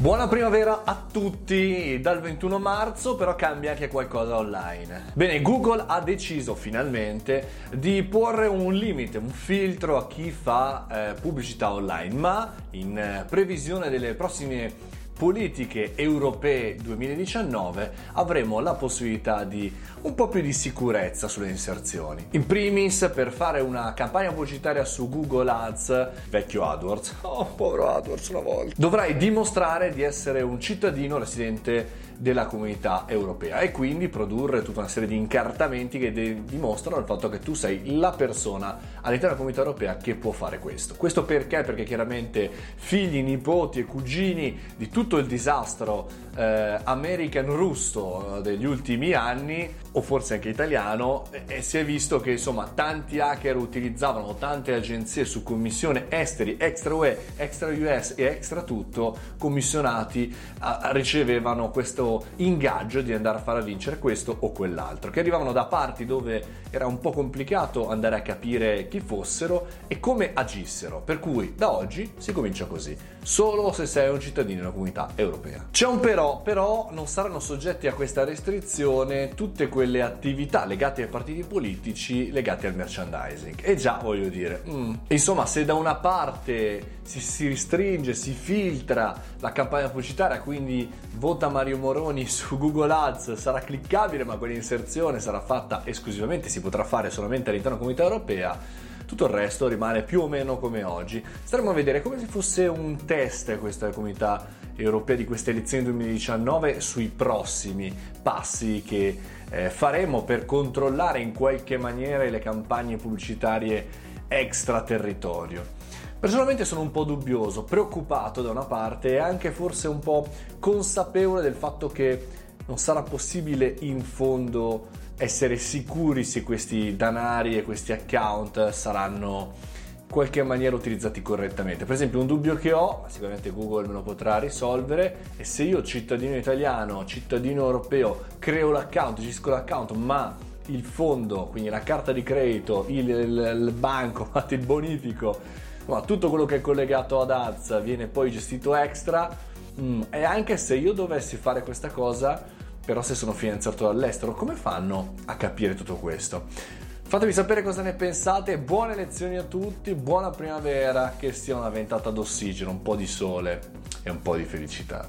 Buona primavera a tutti! Dal 21 marzo però cambia anche qualcosa online. Bene, Google ha deciso finalmente di porre un limite, un filtro a chi fa eh, pubblicità online, ma in eh, previsione delle prossime politiche europee 2019 avremo la possibilità di un po' più di sicurezza sulle inserzioni. In primis, per fare una campagna pubblicitaria su Google Ads, vecchio AdWords, oh povero AdWords una volta, dovrai dimostrare di essere un cittadino residente della comunità europea e quindi produrre tutta una serie di incartamenti che de- dimostrano il fatto che tu sei la persona all'interno della comunità europea che può fare questo. Questo perché? Perché chiaramente figli, nipoti e cugini di tutto il disastro eh, American russo eh, degli ultimi anni o forse anche italiano e si è visto che insomma tanti hacker utilizzavano tante agenzie su commissione esteri, extra UE, extra US e extra tutto commissionati a, ricevevano questo ingaggio di andare a far vincere questo o quell'altro che arrivavano da parti dove era un po' complicato andare a capire chi fossero e come agissero. Per cui da oggi si comincia così. Solo se sei un cittadino della comunità europea. C'è un però però non saranno soggetti a questa restrizione tutte quelle quelle attività legate ai partiti politici legate al merchandising. E già voglio dire, mm. insomma, se da una parte si, si, restringe, si filtra la campagna pubblicitaria, quindi vota Mario Moroni su Google Ads sarà cliccabile, ma quell'inserzione sarà fatta esclusivamente, si potrà fare solamente all'interno della comunità europea tutto il resto rimane più o meno come oggi. Staremo a vedere come se fosse un test questa comunità europea di queste elezioni 2019 sui prossimi passi che eh, faremo per controllare in qualche maniera le campagne pubblicitarie extra territorio. Personalmente sono un po' dubbioso, preoccupato da una parte e anche forse un po' consapevole del fatto che non sarà possibile in fondo essere sicuri se questi danari e questi account saranno in qualche maniera utilizzati correttamente. Per esempio, un dubbio che ho, sicuramente Google me lo potrà risolvere, è se io cittadino italiano, cittadino europeo, creo l'account, gestisco l'account, ma il fondo, quindi la carta di credito, il, il, il banco, il bonifico, ma tutto quello che è collegato ad ads viene poi gestito extra. Mm, e anche se io dovessi fare questa cosa, però se sono finanziato dall'estero, come fanno a capire tutto questo? Fatemi sapere cosa ne pensate, buone lezioni a tutti, buona primavera, che sia una ventata d'ossigeno, un po' di sole e un po' di felicità.